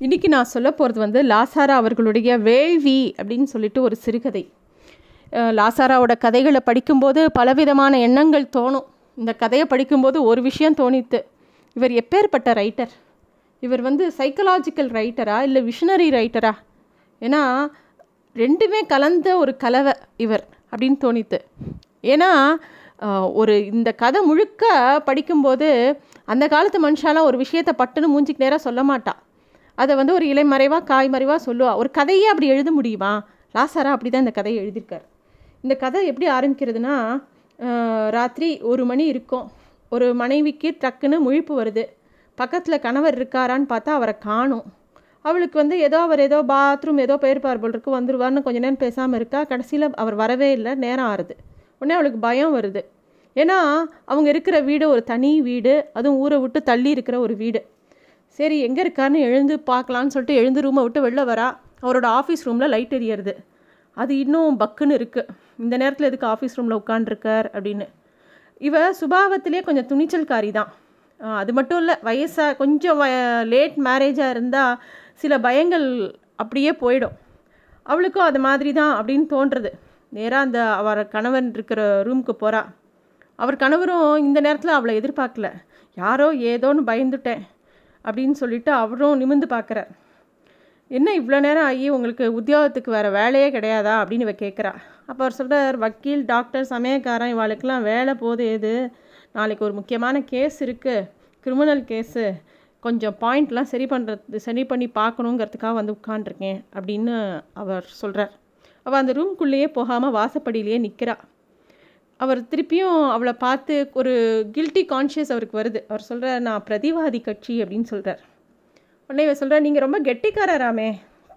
இன்றைக்கி நான் சொல்ல போகிறது வந்து லாசாரா அவர்களுடைய வேள்வி அப்படின்னு சொல்லிட்டு ஒரு சிறுகதை. லாசாராவோட கதைகளை படிக்கும்போது பலவிதமான எண்ணங்கள் தோணும். இந்த கதையை படிக்கும்போது ஒரு விஷயம் தோணித்து இவர் எப்பேற்பட்ட ரைட்டர் இவர் வந்து சைக்கலாஜிக்கல் ரைட்டரா இல்லை விஷனரி ரைட்டரா ஏன்னா ரெண்டுமே கலந்த ஒரு கலவை இவர் அப்படின்னு தோணித்து. ஏன்னா ஒரு இந்த கதை முழுக்க படிக்கும்போது அந்த காலத்து மனுஷாலாம் ஒரு விஷயத்தை பட்டுன்னு மூஞ்சிக்கு நேராக சொல்ல மாட்டாள் அதை வந்து ஒரு இலைமறைவாக காய்மறைவாக சொல்லுவா. ஒரு கதையே அப்படி எழுத முடியுமா? லாசாரா அப்படி தான் இந்த கதையை எழுதியிருக்கார். இந்த கதை எப்படி ஆரம்பிக்கிறதுனா ராத்திரி ஒரு மணி இருக்கும். ஒரு மனைவிக்கு டக்குன்னு முழிப்பு வருது. பக்கத்தில் கணவர் இருக்காரான்னு பார்த்தா அவரை காணும். அவளுக்கு வந்து ஏதோ அவர் ஏதோ பாத்ரூம் ஏதோ பெயர் போல் இருக்கு வந்துருவார்னு கொஞ்ச நேரம் பேசாமல் இருக்கா? கடைசியில் அவர் வரவே இல்லை. நேரம் ஆறுது. உடனே அவளுக்கு பயம் வருது. ஏன்னா அவங்க இருக்கிற வீடு ஒரு தனி வீடு. அதுவும் ஊரை விட்டு தள்ளி இருக்கிற ஒரு வீடு. சரி எங்கே இருக்காருன்னு எழுந்து பார்க்கலான்னு சொல்லிட்டு எழுந்து ரூமை விட்டு வெளில வரா. அவரோட ஆஃபீஸ் ரூமில் லைட் எரியறது. அது இன்னும் பக்குன்னு இருக்குது இந்த நேரத்தில் எதுக்கு ஆஃபீஸ் ரூமில் உட்காண்டிருக்கார் அப்படின்னு. இவ சுபாவத்திலே கொஞ்சம் துணிச்சல்காரி தான் அது மட்டும் இல்லை வயசாக கொஞ்சம் வ லேட் மேரேஜாக இருந்தால் சில பயங்கள் அப்படியே போயிடும். அவளுக்கும் அது மாதிரி தான் அப்படின்னு தோன்றுறது நேராக அந்த அவர் கணவன் இருக்கிற ரூமுக்கு போகிறா அவர் கணவரும் இந்த நேரத்தில் அவளை எதிர்பார்க்கல. யாரோ ஏதோன்னு பயந்துட்டேன். அப்படின்னு சொல்லிட்டு அவரும் நிமிந்து பார்க்குறார். என்ன இவ்வளோ நேரம் ஆகி உங்களுக்கு உத்தியோகத்துக்கு வேறு வேலையே கிடையாதா? அப்படின்னு இவ கேட்குறா. அப்போ அவர் சொல்கிறார் வக்கீல் டாக்டர் சமயக்காரன் இவாளுக்கெல்லாம் வேலை போது எது? நாளைக்கு ஒரு முக்கியமான கேஸ் இருக்குது கிரிமினல் கேஸு. கொஞ்சம் பாயிண்ட்லாம் சரி பண்ணுறது சரி பண்ணி பார்க்கணுங்கிறதுக்காக வந்து உட்காண்ட்ருக்கேன் அப்படின்னு அவர் சொல்கிறார் அவள் அந்த ரூம்குள்ளேயே போகாமல் வாசப்படியிலேயே நிற்கிறா அவர் திருப்பியும் அவளை பார்த்து ஒரு கில்ட்டி கான்ஷியஸ் அவருக்கு வருது. அவர் சொல்கிறார் நான் பிரதிவாதி கட்சி அப்படின்னு சொல்கிறார் உடனே இவ சொல்கிறார் நீங்கள் ரொம்ப கெட்டிக்காரராமே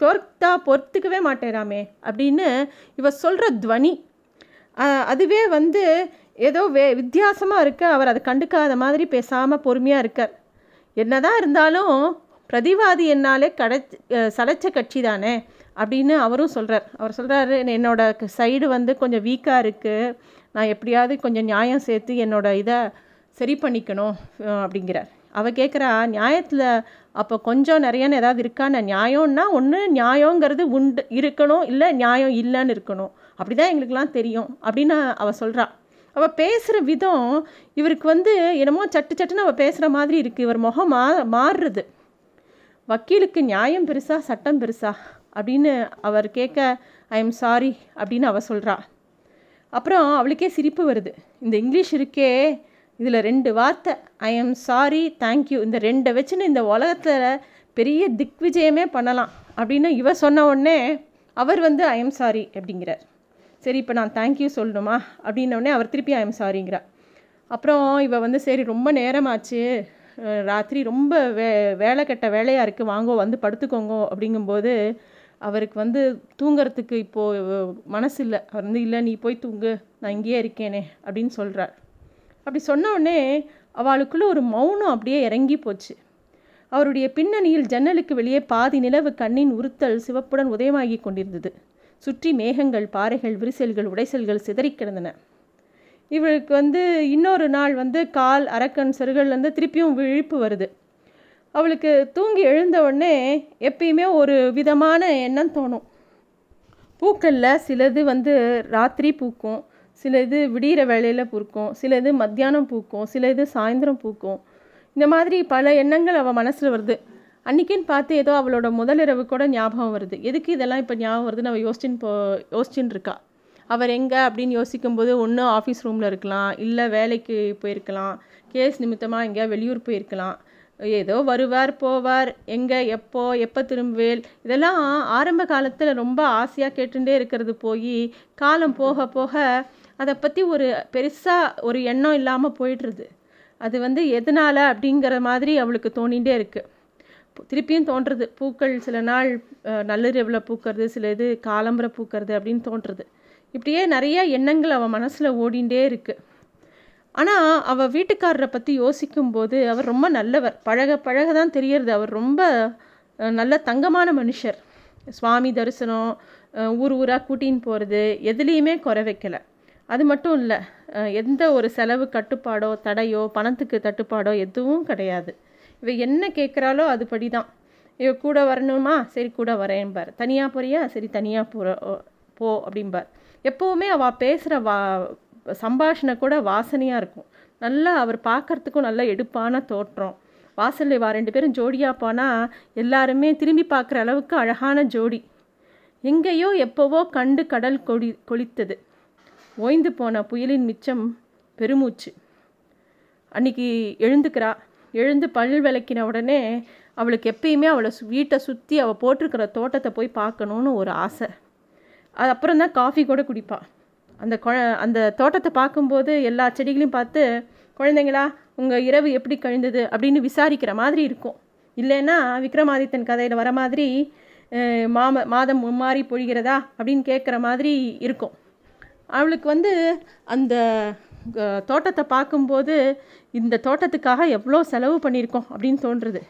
தோர்த்தா பொறுத்துக்கவே மாட்டேராமே அப்படின்னு இவ சொல்கிற துவனி. அதுவே வந்து ஏதோ வே வித்தியாசமாக இருக்க. அவர் அதை கண்டுக்காத மாதிரி பேசாமல் பொறுமையாக இருக்கார். என்னதான் இருந்தாலும் பிரதிவாதி என்னாலே கடை சளைச்ச கட்சி தானே அப்படின்னு அவரும் சொல்கிறார் அவர் சொல்கிறாரு என்னோட சைடு வந்து கொஞ்சம் வீக்காக இருக்குது நான் எப்படியாவது கொஞ்சம் நியாயம் சேர்த்து என்னோட இதை சரி பண்ணிக்கணும் அப்படிங்கிறார். அவள் கேட்குறா நியாயத்தில் அப்போ கொஞ்சம் நிறையன்னு ஏதாவது இருக்கான்னு நியாயம்னா ஒன்று நியாயங்கிறது உண்டு இருக்கணும் இல்லை நியாயம் இல்லைன்னு இருக்கணும். அப்படி தான் எங்களுக்கெல்லாம் தெரியும் அப்படின்னு அவள் சொல்கிறாள் அவள் பேசுகிற விதம் இவருக்கு வந்து என்னமோ சட்டு சட்டுன்னு அவள் பேசுகிற மாதிரி இருக்குது இவர் முகம் மா மாறுறது. வக்கீலுக்கு நியாயம் பெருசா சட்டம் பெருசா? அப்படின்னு அவர் கேட்க ஐ எம் சாரி அப்படின்னு அவள் சொல்கிறாள் அப்புறம் அவளுக்கே சிரிப்பு வருது. இந்த இங்கிலீஷ் இருக்கே இதில் ரெண்டு வார்த்தை ஐ எம் சாரி தேங்க்யூ இந்த ரெண்டை வச்சுன்னு இந்த உலகத்தில் பெரிய திக் விஜயமே பண்ணலாம் அப்படின்னு இவ சொன்ன உடனே அவர் வந்து ஐ எம் சாரி அப்படிங்கிறார். சரி இப்போ நான் தேங்க்யூ சொல்லணுமா? அப்படின்ன உடனே அவர் திருப்பி ஐ எம் சாரிங்கிறார் அப்புறம் இவ வந்து சரி ரொம்ப நேரமாச்சு. ராத்திரி ரொம்ப வே வேலை கெட்ட வேலையாக இருக்குது வாங்கோ வந்து படுத்துக்கோங்க அப்படிங்கும்போது அவருக்கு வந்து தூங்கிறதுக்கு இப்போது மனசு இல்லை அவர் வந்து இல்லை நீ போய் தூங்கு. நான் இங்கேயே இருக்கேனே அப்படின்னு சொல்கிறார் அப்படி சொன்ன உடனே ஒரு மௌனம் அப்படியே இறங்கி போச்சு. அவருடைய பின்னணியில் ஜன்னலுக்கு வெளியே பாதி நிலவு கண்ணின் உறுத்தல் சிவப்புடன் உதயமாகி கொண்டிருந்தது. சுற்றி மேகங்கள் பாறைகள் விரிசல்கள் உடைசல்கள் சிதறி கிடந்தன. இவளுக்கு வந்து இன்னொரு நாள் வந்து கால் அரக்கன் செருகள்லேருந்து திருப்பியும் விழிப்பு வருது. அவளுக்கு தூங்கி எழுந்த உடனே எப்பயுமே ஒரு விதமான எண்ணம் தோணும். பூக்களில் சிலது வந்து ராத்திரி பூக்கும் சில இது விடிகிற வேலையில் பூக்கும் சில இது மத்தியானம் பூக்கும் சில இது சாயந்தரம் பூக்கும். இந்த மாதிரி பல எண்ணங்கள் அவள் மனசில் வருது. அன்றைக்கின்னு பார்த்து ஏதோ அவளோட முதலிரவு கூட ஞாபகம் வருது. எதுக்கு இதெல்லாம் இப்போ ஞாபகம் வருதுன்னு அவள் யோசிச்சுன்னு போ யோசிச்சுன்னு இருக்கா. அவர் எங்கே அப்படின்னு யோசிக்கும்போது ஒன்று ஆஃபீஸ் ரூமில் இருக்கலாம் இல்லை வேலைக்கு போயிருக்கலாம் கேஸ் நிமித்தமாக எங்கேயா வெளியூர் போயிருக்கலாம். ஏதோ வருவார் போவார். எங்கே எப்போ எப்போ திரும்புவேல்? இதெல்லாம் ஆரம்ப காலத்தில் ரொம்ப ஆசையாக கேட்டுட்டே இருக்கிறது போய் காலம் போக போக அதை பற்றி ஒரு பெருசாக ஒரு எண்ணம் இல்லாமல் போயிடுறது. அது வந்து எதனால் அப்படிங்கிற மாதிரி அவளுக்கு தோணிகிட்டே இருக்குது திருப்பியும் தோன்றுறது. பூக்கள் சில நாள் நள்ளிரவில் பூக்கிறது சில இது காலம்பரை பூக்கிறது அப்படின்னு தோன்றுறது. இப்படியே நிறைய எண்ணங்கள் அவன் மனசில் ஓடிண்டே இருக்குது ஆனால் அவள் வீட்டுக்காரரை பற்றி யோசிக்கும்போது அவர் ரொம்ப நல்லவர். பழக பழக தான் தெரியறது. அவர் ரொம்ப நல்ல தங்கமான மனுஷர். சுவாமி தரிசனம் ஊர் ஊராக கூட்டின்னு போகிறது எதுலேயுமே குறை வைக்கலை. அது மட்டும் இல்லை எந்த ஒரு செலவு கட்டுப்பாடோ தடையோ பணத்துக்கு தட்டுப்பாடோ எதுவும் கிடையாது. இவ என்ன கேட்குறாளோ அதுபடி தான் இவ கூட வரணுமா? சரி கூட வரேன்பார். தனியாக போறியா? சரி தனியாக போகிற போ அப்படிம்பார். எப்போவுமே அவள் பேசுகிற வா சம்பாஷணை கூட வாசனையாக இருக்கும். நல்லா அவர் பார்க்குறதுக்கும் நல்லா எடுப்பான தோற்றம். வாசலில் வா ரெண்டு பேரும் ஜோடியாக போனால் எல்லாருமே திரும்பி பார்க்குற அளவுக்கு அழகான ஜோடி. எங்கேயோ எப்போவோ கண்டு கடல் கொடி கொளித்தது. ஓய்ந்து போன புயலின் மிச்சம் பெருமூச்சு. அன்னைக்கு எழுந்துக்கிறா. எழுந்து பல் விளக்கின உடனே அவளுக்கு எப்பயுமே அவளை வீட்டை சுற்றி அவள் போட்டிருக்கிற தோட்டத்தை போய் பார்க்கணுன்னு ஒரு ஆசை. அது அப்புறம் தான் காஃபி கூட குடிப்பாள் அந்த கொ அந்த தோட்டத்தை பார்க்கும்போது எல்லா செடிகளையும் பார்த்து குழந்தைங்களா உங்கள் இரவு எப்படி கழிந்தது? அப்படின்னு விசாரிக்கிற மாதிரி இருக்கும். இல்லைன்னா விக்ரமாதித்தன் கதையில் வர மாதிரி மாம மாதம் மும்மாறி பொழிகிறதா? அப்படின்னு கேட்குற மாதிரி இருக்கும். அவளுக்கு வந்து அந்த தோட்டத்தை பார்க்கும்போது இந்த தோட்டத்துக்காக எவ்வளோ செலவு பண்ணியிருக்கோம்? அப்படின்னு தோன்றுறது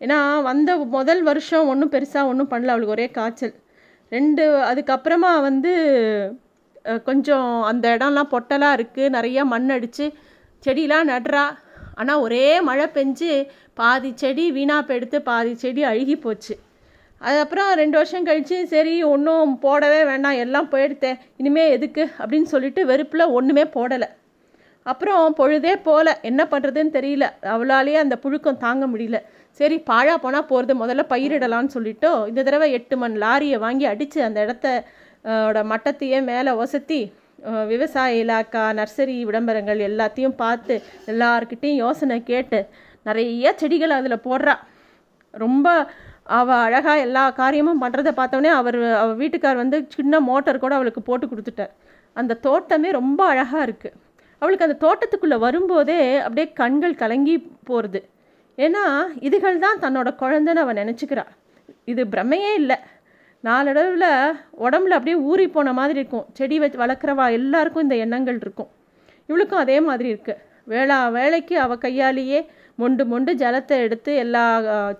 ஏன்னா வந்த முதல் வருஷம் ஒன்றும் பெருசாக ஒன்றும் பண்ணல அவளுக்கு ஒரே காய்ச்சல். ரெண்டு அதுக்கப்புறமா வந்து கொஞ்சம் அந்த இடம்லாம் பொட்டலாக இருக்குது நிறையா மண் அடித்து செடியெலாம் நடுறா. ஆனால் ஒரே மழை பெஞ்சு பாதி செடி வீணாக எடுத்து பாதி செடி அழுகி போச்சு. அதுக்கப்புறம் ரெண்டு வருஷம் கழித்து சரி ஒன்றும் போடவே வேண்டாம் எல்லாம் போயிடுத்தேன் இனிமேல் எதுக்கு அப்படின்னு சொல்லிட்டு வெறுப்பில் ஒன்றுமே போடலை. அப்புறம் பொழுதே போகல என்ன பண்ணுறதுன்னு தெரியல. அவளாலேயே அந்த புழுக்கம் தாங்க முடியல. சரி பாழா போனால் போகிறது முதல்ல பயிரிடலான்னு சொல்லிட்டோ இந்த தடவை எட்டு மண் லாரியை வாங்கி அடித்து அந்த இடத்த மட்டத்தையே மேலே ஒசத்தி விவசாய இலாக்கா நர்சரி விளம்பரங்கள் எல்லாத்தையும் பார்த்து எல்லாருக்கிட்டேயும் யோசனை கேட்டு நிறைய செடிகள் அதில் போடுறா. ரொம்ப அவள் அழகாக எல்லா காரியமும் பண்ணுறதை பார்த்தோன்னே அவர் அவள் வீட்டுக்கார் வந்து சின்ன மோட்டர் கூட அவளுக்கு போட்டு கொடுத்துட்டார். அந்த தோட்டமே ரொம்ப அழகாக இருக்குது அவளுக்கு அந்த தோட்டத்துக்குள்ளே வரும்போதே அப்படியே கண்கள் கலங்கி போகிறது ஏன்னா இதுகள் தான் தன்னோட குழந்தைன்னு அவன் நினச்சிக்கிறா. இது பிரமையே இல்லை. நாளடைவில் உடம்புல அப்படியே ஊறி போன மாதிரி இருக்கும். செடி வச்சு வளர்க்குறவா எல்லாருக்கும் இந்த எண்ணங்கள் இருக்கும். இவளுக்கும் அதே மாதிரி இருக்குது வேளா வேலைக்கு அவள் கையாலேயே மொண்டு மொண்டு ஜலத்தை எடுத்து எல்லா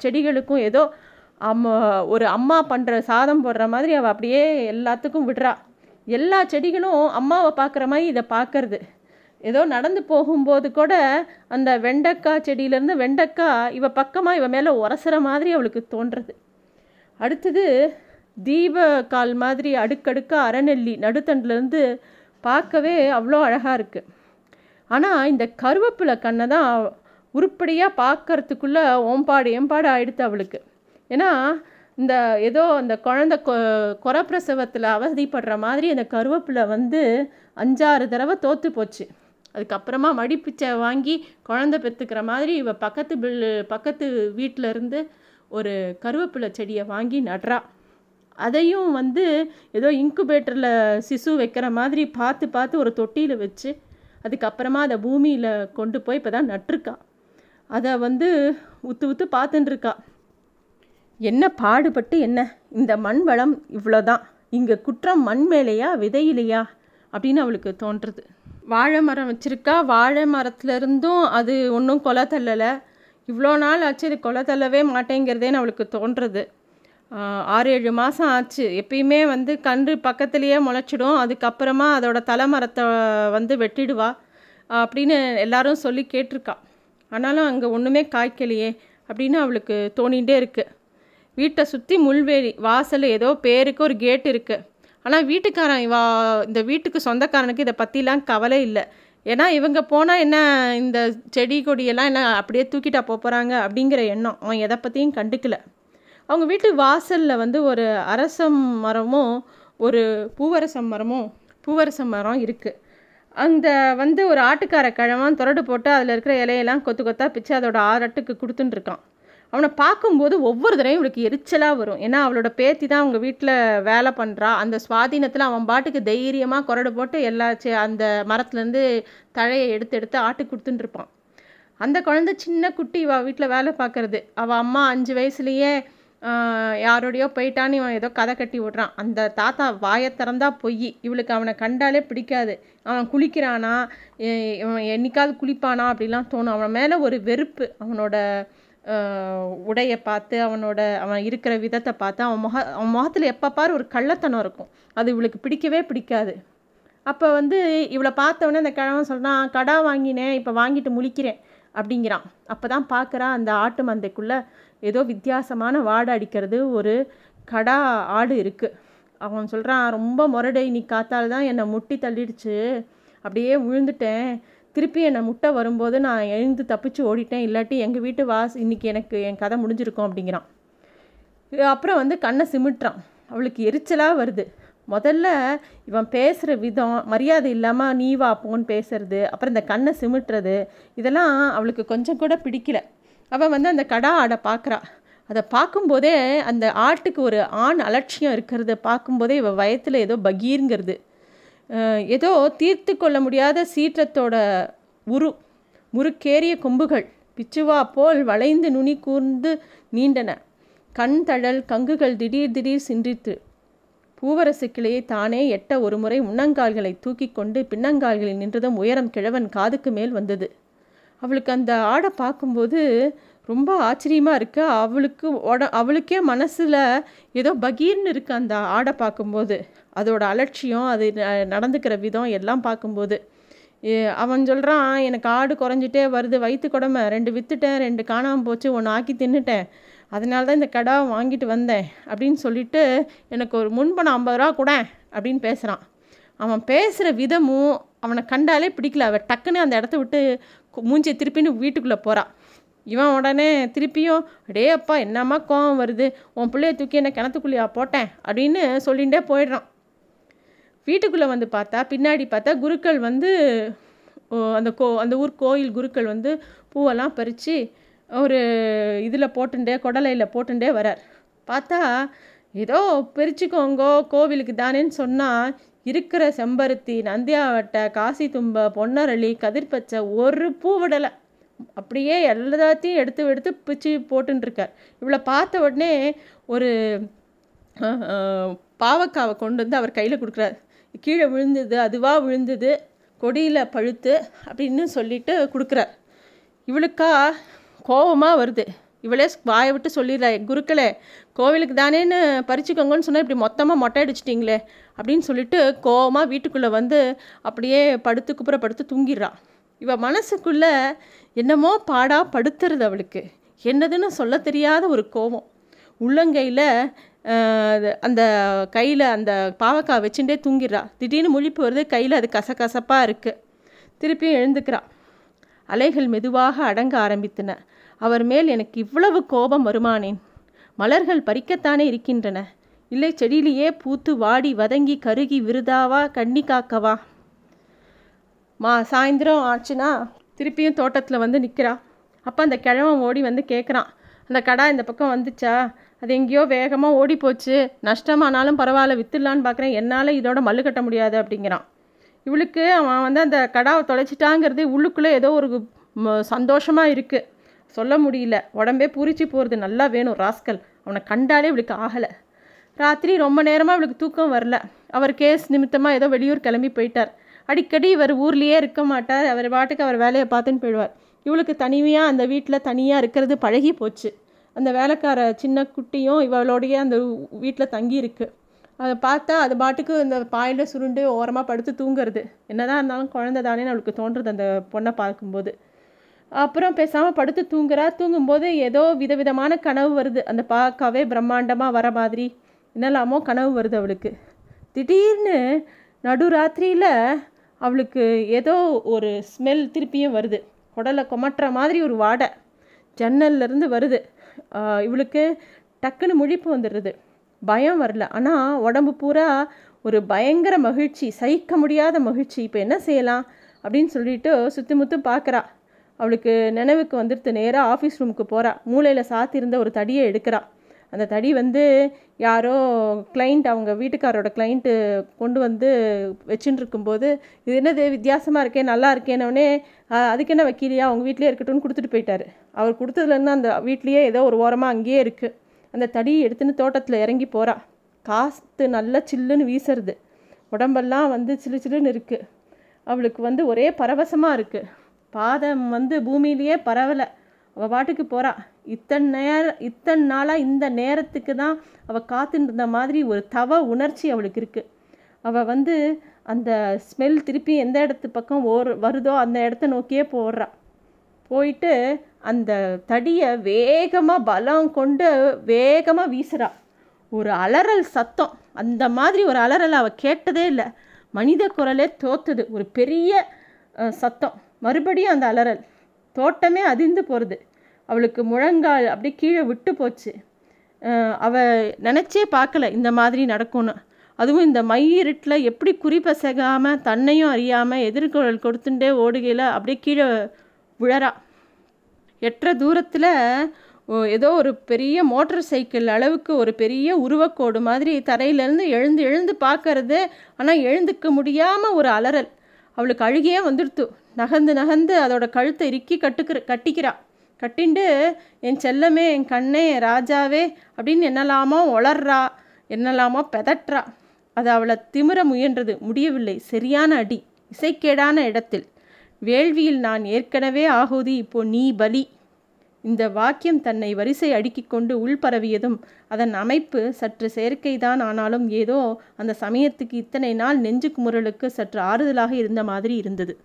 செடிகளுக்கும் ஏதோ அம்மா ஒரு அம்மா பண்ணுற சாதம் போடுற மாதிரி அவள் அப்படியே எல்லாத்துக்கும் விடுறா. எல்லா செடிகளும் அம்மாவை பார்க்குற மாதிரி இதை பார்க்கறது. ஏதோ நடந்து போகும்போது கூட அந்த வெண்டைக்காய் செடியிலேருந்து வெண்டைக்காய் இவ பக்கமாக இவ மேலே உரசுற மாதிரி அவளுக்கு தோன்றுறது அடுத்தது தீப கால் மாதிரி அடுக்கடுக்காக அறநெல்லி நடுத்தண்டுலேருந்து பார்க்கவே அவ்வளோ அழகாக இருக்குது ஆனால் இந்த கருவேப்பிலை கண்ணை தான் உருப்படியாக பார்க்கறதுக்குள்ளே ஓம்பாடு ஏம்பாடு ஆயிடுத்து அவளுக்கு. ஏன்னா இந்த ஏதோ அந்த குழந்தை கொ குறப்பிரசவத்தில் அவதிப்படுற மாதிரி அந்த கருவேப்பிலை வந்து அஞ்சாறு தடவை தோற்று போச்சு. அதுக்கப்புறமா மடிப்பிச்சை வாங்கி குழந்த பெற்றுக்கிற மாதிரி இவ பக்கத்து பில்லு பக்கத்து வீட்டில் இருந்து ஒரு கருவேப்பிலை செடியை வாங்கி நடுறா. அதையும் வந்து ஏதோ இன்குபேட்டரில் சிசு வைக்கிற மாதிரி பார்த்து பார்த்து ஒரு தொட்டியில் வச்சு அதுக்கப்புறமா அதை பூமியில் கொண்டு போய் இப்போ தான் நட்டுருக்கா. அதை வந்து உத்து உத்து பார்த்துட்டுருக்கா என்ன பாடுபட்டு என்ன? இந்த மண் வளம் இவ்வளோதான் இங்கே குற்றம் மண் மேலேயா விதையிலையா? அப்படின்னு அவளுக்கு தோன்றுறது வாழை மரம் வச்சுருக்கா? வாழை மரத்துலேருந்தும் அது ஒன்றும் கொலை தள்ளலை. இவ்வளோ நாள் ஆச்சு இது கொலை தள்ளவே மாட்டேங்கிறதேன்னு அவளுக்கு தோன்றுறது ஆறு ஏழு மாதம் ஆச்சு. எப்பயுமே வந்து கன்று பக்கத்துலேயே முளைச்சிடும். அதுக்கப்புறமா அதோட தலைமரத்தை வந்து வெட்டிடுவா அப்படின்னு எல்லாரும் சொல்லி கேட்டிருக்கா. ஆனாலும் அங்கே ஒன்றுமே காய்க்கலையே அப்படின்னு அவளுக்கு தோணிகிட்டே இருக்குது வீட்டை சுற்றி முள்வேலி வாசல் ஏதோ பேருக்கு ஒரு கேட் இருக்குது ஆனால் வீட்டுக்காரன் இவா இந்த வீட்டுக்கு சொந்தக்காரனுக்கு இதை பற்றிலாம் கவலை இல்லை. ஏன்னா இவங்க போனால் என்ன இந்த செடி கொடியெல்லாம் என்ன அப்படியே தூக்கிட்டா போகிறாங்க அப்படிங்கிற எண்ணம். அவன் எதை பற்றியும் கண்டுக்கல. அவங்க வீட்டு வாசலில் வந்து ஒரு அரசம் மரமும் ஒரு பூவரசம் மரமும் பூவரசம் மரம் இருக்குது அந்த வந்து ஒரு ஆட்டுக்கார கிழமான் துரடு போட்டு அதில் இருக்கிற இலையெல்லாம் கொத்து கொத்தாக பிச்சு அதோட ஆரட்டுக்கு கொடுத்துட்டுருக்கான் அவனை பார்க்கும்போது ஒவ்வொரு தடவையும் இவளுக்கு எரிச்சலாக வரும். ஏன்னா அவளோட பேத்தி தான் அவங்க வீட்டில் வேலை பண்ணுறா அந்த சுவாதீனத்தில் அவன் பாட்டுக்கு தைரியமாக குரடு போட்டு எல்லா அந்த மரத்துலேருந்து தழையை எடுத்து எடுத்து ஆட்டுக்கு கொடுத்துட்டுருப்பான் அந்த குழந்தை சின்ன குட்டி இவள் வீட்டில் வேலை பார்க்குறது. அவள் அம்மா அஞ்சு வயசுலேயே யாரோடையோ போயிட்டான்னு இவன் ஏதோ கதை கட்டி விட்றான். அந்த தாத்தா வாயை திறந்தா பொய். இவளுக்கு அவனை கண்டாலே பிடிக்காது. அவன் குளிக்கிறானா? இவன் என்னைக்காவது குளிப்பானா? அப்படிலாம் தோணும். அவன் மேலே ஒரு வெறுப்பு. அவனோட உடையை பார்த்து அவனோட அவன் இருக்கிற விதத்தை பார்த்து அவன் முக அவன் முகத்தில் எப்போ பாரு ஒரு கள்ளத்தனம் இருக்கும். அது இவளுக்கு பிடிக்கவே பிடிக்காது. அப்போ வந்து இவளை பார்த்தவொடனே அந்த கிழவன் சொல்கிறான் கடா வாங்கினேன் இப்போ வாங்கிட்டு முழிக்கிறேன் அப்படிங்கிறான். அப்போ தான் பார்க்குறான் அந்த ஆட்டு மந்தைக்குள்ளே ஏதோ வித்தியாசமான வாடை அடிக்கிறது ஒரு கடா ஆடு இருக்குது அவன் சொல்கிறான் ரொம்ப முரடை நீ காத்தால் தான் என்னை முட்டி தள்ளிடுச்சு. அப்படியே விழுந்துட்டேன் திருப்பி என்னை முட்டை வரும்போது நான் எழுந்து தப்பிச்சு ஓடிட்டேன் இல்லாட்டி எங்கள் வீட்டு வாஸ் இன்றைக்கி எனக்கு என் கதை முடிஞ்சிருக்கும் அப்படிங்கிறான். அப்புறம் வந்து கண்ணை சிமிட்டுறான். அவளுக்கு எரிச்சலாக வருது. முதல்ல இவன் பேசுகிற விதம் மரியாதை இல்லாமல் நீ வா போன்னு பேசுறது அப்புறம் இந்த கண்ணை சிமிட்டுறது இதெல்லாம் அவளுக்கு கொஞ்சம் கூட பிடிக்கல. அவன் வந்து அந்த கடா ஆடை பார்க்குறா அதை பார்க்கும்போதே அந்த ஆட்டுக்கு ஒரு ஆண் அலட்சியம் இருக்கிறத பார்க்கும்போதே இவள் வயத்தில் ஏதோ பகீருங்கிறது. ஏதோ தீர்த்து கொள்ள முடியாத சீற்றத்தோட உரு முறுக்கேறிய கொம்புகள் பிச்சுவா போல் வளைந்து நுனி கூர்ந்து நீண்டன. கண் தழல் கங்குகள் திடீர் திடீர் சின்றித்து பூவரசு கிளையை தானே எட்ட ஒரு முறை முன்னங்கால்களை தூக்கி கொண்டு பின்னங்கால்களில் நின்றதும் உயரம் கிழவன் காதுக்கு மேல் வந்தது. அவளுக்கு அந்த ஆடை பார்க்கும்போது ரொம்ப ஆச்சரியமாக இருக்கு. அவளுக்கு உட அவளுக்கே மனசில் ஏதோ பகீர்னு இருக்கு அந்த ஆடை பார்க்கும்போது. அதோட அலட்சியம் அது நடந்துக்கிற விதம் எல்லாம் பார்க்கும்போது. அவன் சொல்கிறான் எனக்கு ஆடு குறைஞ்சிட்டே வருது வயிற்று குடமை. ரெண்டு விற்றுட்டேன் ரெண்டு காணாமல் போச்சு ஒன்று ஆக்கி தின்னுட்டேன். அதனால தான் இந்த கடா வாங்கிட்டு வந்தேன். அப்படின்னு சொல்லிட்டு எனக்கு ஒரு முன்பணம் ஐம்பது ரூபா கூட அப்படின்னு பேசுகிறான் அவன் பேசுகிற விதமும் அவனை கண்டாலே பிடிக்கல. அவள் டக்குன்னு அந்த இடத்த விட்டு மூஞ்சியை திருப்பின்னு வீட்டுக்குள்ளே போகிறான் இவன் உடனே திருப்பியும் அடே அப்பா என்னம்மா கோவம் வருது? உன் பிள்ளைய தூக்கி என்ன கிணத்துக்குள்ளேயா போட்டேன்? அப்படின்னு சொல்லிகிட்டே போயிடுறான். வீட்டுக்குள்ளே வந்து பார்த்தா பின்னாடி பார்த்தா குருக்கள் வந்து அந்த கோ அந்த ஊர் கோயில் குருக்கள் வந்து பூவெல்லாம் பறித்து ஒரு இதில் போட்டுண்டே குடலையில் போட்டுண்டே வரார். பார்த்தா ஏதோ பிரிச்சுக்கோங்கோ கோவிலுக்கு தானேன்னு சொன்னால் இருக்கிற செம்பருத்தி நந்தியாவட்டை காசி தும்பை பொன்னரளி கதிர்பச்சை ஒரு பூ விடலை. அப்படியே எல்லாத்தையும் எடுத்து எடுத்து பிச்சு போட்டுருக்கார் இவளை பார்த்த உடனே ஒரு பாவக்காவை கொண்டு வந்து அவர் கையில் கொடுக்குறாரு. கீழே விழுந்தது அதுவாக விழுந்தது கொடியில் பழுத்து அப்படின்னு சொல்லிட்டு கொடுக்குறார். இவளுக்கா கோபமாக வருது. இவளே வாயை விட்டு சொல்லிடுறா குருக்களே கோவிலுக்கு தானேன்னு பறிச்சுக்கோங்கன்னு சொன்னால் இப்படி மொத்தமாக மொட்டை அடிச்சிட்டிங்களே அப்படின்னு சொல்லிட்டு கோபமாக வீட்டுக்குள்ளே வந்து அப்படியே படுத்து குப்புற படுத்து தூங்கிடுறான் இவள் மனசுக்குள்ளே என்னமோ பாடா படுத்துறது அவளுக்கு. என்னதுன்னு சொல்ல தெரியாத ஒரு கோபம் உள்ளங்கையில் அந்த கையில் அந்த பாவக்காய் வச்சுட்டே தூங்கிடுறா. திடீர்னு முழிப்பு வருது கையில் அது கசகசப்பாக இருக்குது திருப்பியும் எழுந்துக்கிறான் அலைகள் மெதுவாக அடங்க ஆரம்பித்தன. அவர் மேல் எனக்கு இவ்வளவு கோபம் வருமானேன் மலர்கள் பறிக்கத்தானே இருக்கின்றன. இல்லை செடியிலேயே பூத்து வாடி வதங்கி கருகி விருதாவா கண்ணி காக்கவா? மா சாயந்தரம் ஆச்சுன்னா திருப்பியும் தோட்டத்தில் வந்து நிற்கிறா அப்போ அந்த கிழவன் ஓடி வந்து கேட்குறான் அந்த கடா இந்த பக்கம் வந்துச்சா? அது எங்கேயோ வேகமாக ஓடி போச்சு நஷ்டமானாலும் பரவாயில்ல வித்துடலான்னு பார்க்குறேன் என்னால் இதோட மல்லு கட்ட முடியாது அப்படிங்கிறான். இவளுக்கு அவன் வந்து அந்த கடாவை தொலைச்சிட்டாங்கிறது உள்ளுக்குள்ளே ஏதோ ஒரு சந்தோஷமாக இருக்குது சொல்ல முடியல. உடம்பே பூரிச்சு போகிறது நல்லா வேணும் ராஸ்கல். அவனை கண்டாலே இவளுக்கு ஆகலை. ராத்திரி ரொம்ப நேரமாக இவளுக்கு தூக்கம் வரல. அவர் கேஸ் நிமித்தமாக ஏதோ வெளியூர் கிளம்பி போயிட்டார். அடிக்கடி இவர் ஊர்லேயே இருக்க மாட்டார். அவர் பாட்டுக்கு அவர் வேலையை பார்த்துன்னு போயிடுவார். இவளுக்கு தனிமையாக அந்த வீட்டில் தனியாக இருக்கிறது பழகி போச்சு. அந்த வேலைக்கார சின்ன குட்டியும் இவளுடைய அந்த வீட்டில் தங்கி இருக்குது அதை பார்த்தா அது பாட்டுக்கு இந்த பாயில் சுருண்டு ஓரமாக படுத்து தூங்குறது. என்னதான் இருந்தாலும் குழந்தை தானே அவளுக்கு தோன்றுறது அந்த பொண்ணை பார்க்கும்போது. அப்புறம் பேசாமல் படுத்து தூங்குறா. தூங்கும்போது ஏதோ விதவிதமான கனவு வருது. அந்த பார்க்கவே பிரம்மாண்டமாக வர மாதிரி என்னெல்லாமோ கனவு வருது அவளுக்கு. திடீர்னு நடுராத்திரியில் அவளுக்கு ஏதோ ஒரு ஸ்மெல் திருப்பியும் வருது. உடலை கொமட்டுற மாதிரி ஒரு வாடை. ஜன்னல்லேருந்து வருது. இவளுக்கு டக்குன்னு முழிப்பு வந்துடுது பயம் வரல. ஆனால் உடம்பு பூரா ஒரு பயங்கர மகிழ்ச்சி சகிக்க முடியாத மகிழ்ச்சி. இப்போ என்ன செய்யலாம் அப்படின்னு சொல்லிட்டு சுற்றி முத்து பார்க்குறா அவளுக்கு நினைவுக்கு வந்துடுத்து நேராக ஆஃபீஸ் ரூமுக்கு போகிறா மூளையில் சாத்திருந்த ஒரு தடியை எடுக்கிறா. அந்த தடி வந்து யாரோ கிளைண்ட் அவங்க வீட்டுக்காரோட கிளைண்ட்டு கொண்டு வந்து வச்சுட்டு இருக்கும்போது இது என்னது? வித்தியாசமாக இருக்கே நல்லா இருக்கேனோடனே அதுக்கு என்ன வைக்கலையா? அவங்க வீட்லேயே இருக்கட்டும்னு கொடுத்துட்டு போயிட்டாரு. அவர் கொடுத்ததுலேருந்து அந்த வீட்லேயே ஏதோ ஒரு ஓரமாக அங்கேயே இருக்குது அந்த தடி எடுத்துன்னு தோட்டத்தில் இறங்கி போகிறா காற்று நல்லா சில்லுன்னு வீசுறது. உடம்பெல்லாம் வந்து சில்லு சில்லுன்னு இருக்குது அவளுக்கு வந்து ஒரே பரவசமாக இருக்குது பாதம் வந்து பூமியிலேயே பரவலை. அவள் பாட்டுக்கு போகிறா இத்தனை நேரம் இத்தனை நாளாக இந்த நேரத்துக்கு தான் அவள் காத்துட்டு இருந்த மாதிரி ஒரு தவ உணர்ச்சி அவளுக்கு இருக்குது அவள் வந்து அந்த ஸ்மெல் திருப்பி எந்த இடத்து பக்கம் ஓர் வருதோ அந்த இடத்த நோக்கியே போடுறா போயிட்டு அந்த தடியை வேகமாக பலம் கொண்டு வேகமாக வீசுறா. ஒரு அலறல் சத்தம். அந்த மாதிரி ஒரு அலறல் அவள் கேட்டதே இல்லை. மனித குரலே தோத்துது. ஒரு பெரிய சத்தம். மறுபடியும் அந்த அலறல். தோட்டமே அதிர்ந்து போகிறது அவளுக்கு முழங்கால் அப்படியே கீழே விட்டு போச்சு. அவள் நினச்சே பார்க்கல இந்த மாதிரி நடக்கும்னு. அதுவும் இந்த மையிருட்டில் எப்படி குறிப்பசகாமல் தன்னையும் அறியாமல் எதிர்குரல் கொடுத்துட்டே ஓடுகையில் அப்படியே கீழே விழறா. எட்ட தூரத்தில் ஏதோ ஒரு பெரிய மோட்டர் சைக்கிள் அளவுக்கு ஒரு பெரிய உருவக்கோடு மாதிரி தரையிலேருந்து எழுந்து எழுந்து பார்க்கறது. ஆனால் எழுந்துக்க முடியாமல் ஒரு அலறல். அவளுக்கு அழுகையே வந்துடுத்து. நகர்ந்து நகர்ந்து அதோட கழுத்தை இறுக்கி கட்டுக்கிற கட்டிக்கிறா. கட்டிண்டு என் செல்லமே என் கண்ணே என் ராஜாவே அப்படின்னு என்னெல்லாமோ ஒளர்றா என்னெல்லாமோ பெதற்றா. அது அவளை திமிர முயன்றது முடியவில்லை. சரியான அடி இசைக்கேடான இடத்தில். வேள்வியில் நான் ஏற்கனவே ஆகுதி இப்போ நீ பலி. இந்த வாக்கியம் தன்னை வரிசை அடுக்கிக் கொண்டு உள்பரவியதும் அதன் அமைப்பு சற்று செயற்கைதான் ஆனாலும் ஏதோ அந்த சமயத்துக்கு இத்தனை நாள் நெஞ்சு குமுறலுக்கு சற்று ஆறுதலாக இருந்த மாதிரி இருந்தது.